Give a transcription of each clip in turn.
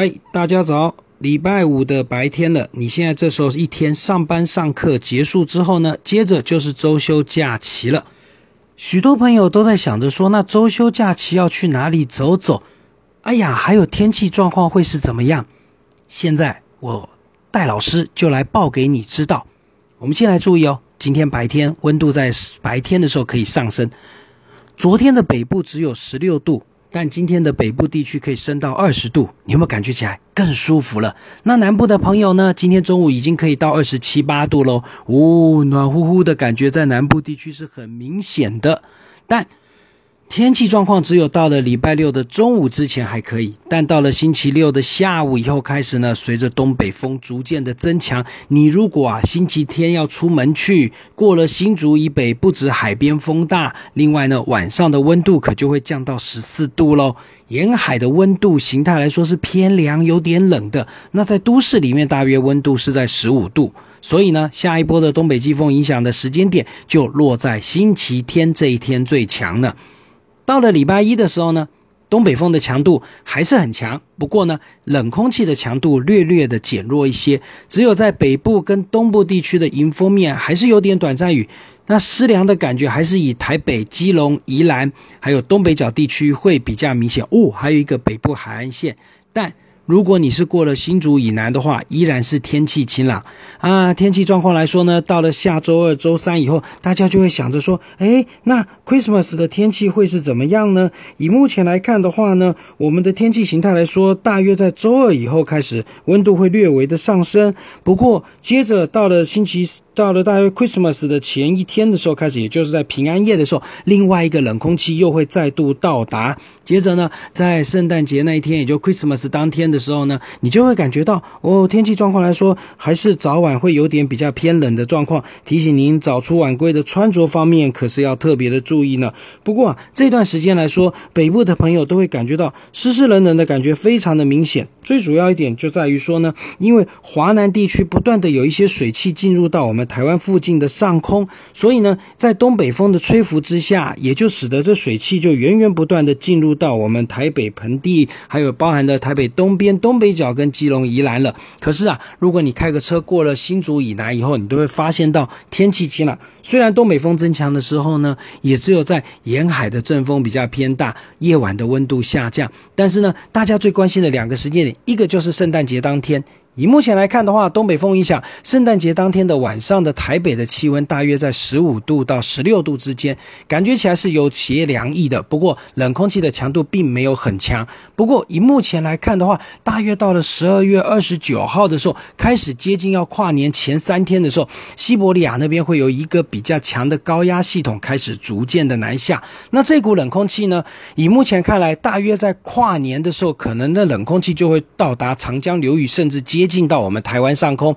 嗨，大家早！礼拜五的白天了，你现在这时候一天上班上课结束之后呢，接着就是周休假期了。许多朋友都在想着说，那周休假期要去哪里走走？哎呀，还有天气状况会是怎么样？现在我戴老师就来报给你知道。我们先来注意哦，今天白天温度在白天的时候可以上升，昨天的北部只有十六度。但今天的北部地区可以升到二十度，你有没有感觉起来更舒服了？那南部的朋友呢？今天中午已经可以到二十七八度喽，呜，暖乎乎的感觉在南部地区是很明显的，但。天气状况只有到了礼拜六的中午之前还可以，但到了星期六的下午以后开始呢，随着东北风逐渐的增强，你如果啊星期天要出门去，过了新竹以北，不止海边风大，另外呢晚上的温度可就会降到十四度喽。沿海的温度形态来说是偏凉，有点冷的。那在都市里面，大约温度是在十五度，所以呢，下一波的东北季风影响的时间点就落在星期天这一天最强呢。到了礼拜一的时候呢，东北风的强度还是很强，不过呢，冷空气的强度略略的减弱一些，只有在北部跟东部地区的迎风面还是有点短暂雨，那湿凉的感觉还是以台北、基隆、宜兰还有东北角地区会比较明显哦，还有一个北部海岸线，但。如果你是过了新竹以南的话，依然是天气晴朗啊。天气状况来说呢，到了下周二、周三以后，大家就会想着说，哎，那 Christmas 的天气会是怎么样呢？以目前来看的话呢，我们的天气形态来说，大约在周二以后开始，温度会略微的上升。不过，接着到了星期。到了大约 Christmas 的前一天的时候开始，也就是在平安夜的时候，另外一个冷空气又会再度到达。接着呢，在圣诞节那一天，也就 Christmas 当天的时候呢，你就会感觉到哦，天气状况来说，还是早晚会有点比较偏冷的状况。提醒您早出晚归的穿着方面，可是要特别的注意呢。不过啊，这段时间来说，北部的朋友都会感觉到湿湿冷冷的感觉非常的明显。最主要一点就在于说呢，因为华南地区不断的有一些水汽进入到我们。台湾附近的上空，所以呢，在东北风的吹拂之下，也就使得这水汽就源源不断的进入到我们台北盆地，还有包含的台北东边、东北角跟基隆、宜兰了。可是啊，如果你开个车过了新竹以南以后，你都会发现到天气晴朗。虽然东北风增强的时候呢，也只有在沿海的阵风比较偏大，夜晚的温度下降。但是呢，大家最关心的两个时间点，一个就是圣诞节当天。以目前来看的话，东北风影响，圣诞节当天的晚上的台北的气温大约在十五度到十六度之间，感觉起来是有些凉意的。不过冷空气的强度并没有很强。不过以目前来看的话，大约到了十二月二十九号的时候，开始接近要跨年前三天的时候，西伯利亚那边会有一个比较强的高压系统开始逐渐的南下。那这股冷空气呢，以目前看来，大约在跨年的时候，可能的冷空气就会到达长江流域，甚至接。进到我们台湾上空，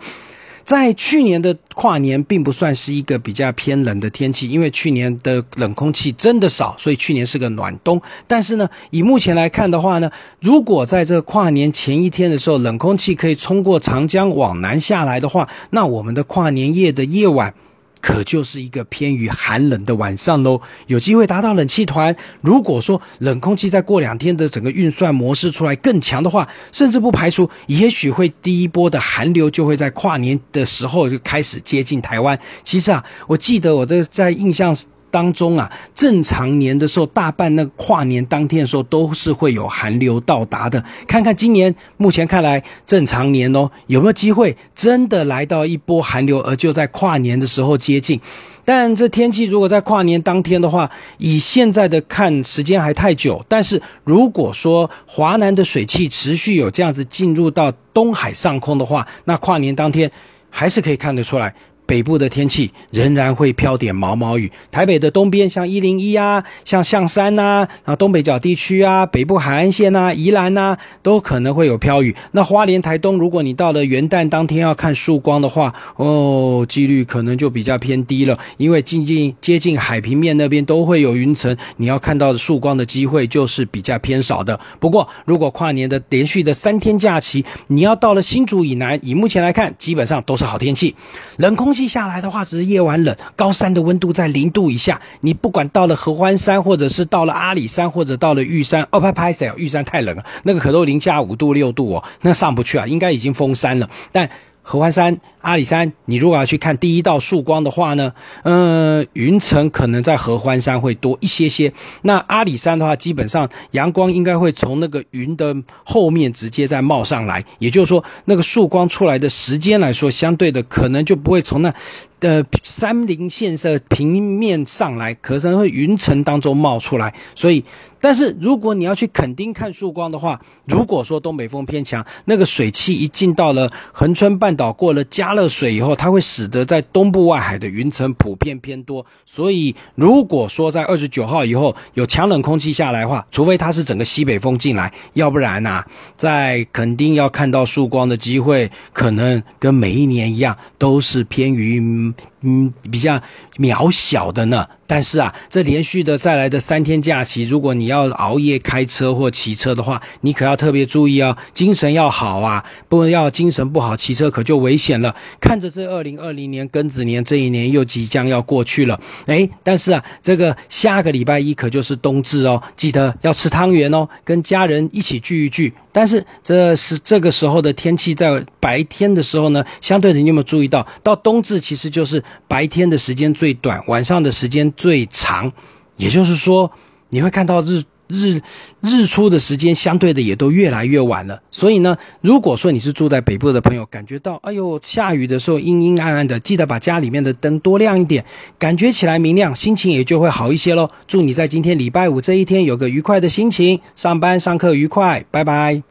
在去年的跨年并不算是一个比较偏冷的天气，因为去年的冷空气真的少，所以去年是个暖冬。但是呢，以目前来看的话呢，如果在这跨年前一天的时候，冷空气可以冲过长江往南下来的话，那我们的跨年夜的夜晚。可就是一个偏于寒冷的晚上喽，有机会达到冷气团。如果说冷空气再过两天的整个运算模式出来更强的话，甚至不排除也许会第一波的寒流就会在跨年的时候就开始接近台湾。其实啊，我记得我这在印象。当中啊，正常年的时候，大半那跨年当天的时候，都是会有寒流到达的。看看今年目前看来正常年哦，有没有机会真的来到一波寒流，而就在跨年的时候接近？但这天气如果在跨年当天的话，以现在的看时间还太久。但是如果说华南的水汽持续有这样子进入到东海上空的话，那跨年当天还是可以看得出来。北部的天气仍然会飘点毛毛雨，台北的东边像一零一啊，像象山呐，啊东北角地区啊，北部海岸线呐，宜兰呐，都可能会有飘雨。那花莲、台东，如果你到了元旦当天要看曙光的话，哦，几率可能就比较偏低了，因为近近接近海平面那边都会有云层，你要看到的曙光的机会就是比较偏少的。不过，如果跨年的连续的三天假期，你要到了新竹以南，以目前来看，基本上都是好天气，冷空气。气下来的话，只是夜晚冷，高山的温度在零度以下。你不管到了合欢山，或者是到了阿里山，或者到了玉山，哦，拍拍谁？玉山太冷了，那个可都零下五度六度哦，那上不去啊，应该已经封山了。但合欢山、阿里山，你如果要去看第一道曙光的话呢，呃，云层可能在合欢山会多一些些。那阿里山的话，基本上阳光应该会从那个云的后面直接再冒上来，也就是说，那个曙光出来的时间来说，相对的可能就不会从那。的山林线色平面上来，可能会云层当中冒出来，所以，但是如果你要去垦丁看曙光的话，如果说东北风偏强，那个水汽一进到了恒春半岛，过了嘉加热水以后，它会使得在东部外海的云层普遍偏多，所以如果说在二十九号以后有强冷空气下来的话，除非它是整个西北风进来，要不然呢，在肯定要看到曙光的机会，可能跟每一年一样，都是偏于。嗯，比较渺小的呢。但是啊，这连续的再来的三天假期，如果你要熬夜开车或骑车的话，你可要特别注意哦，精神要好啊，不要精神不好骑车可就危险了。看着这二零二零年庚子年这一年又即将要过去了，哎，但是啊，这个下个礼拜一可就是冬至哦，记得要吃汤圆哦，跟家人一起聚一聚。但是这是这个时候的天气，在白天的时候呢，相对的你有没有注意到，到冬至其实就是白天的时间最短，晚上的时间。最长，也就是说，你会看到日日日出的时间相对的也都越来越晚了。所以呢，如果说你是住在北部的朋友，感觉到哎呦下雨的时候阴阴暗暗的，记得把家里面的灯多亮一点，感觉起来明亮，心情也就会好一些喽。祝你在今天礼拜五这一天有个愉快的心情，上班上课愉快，拜拜。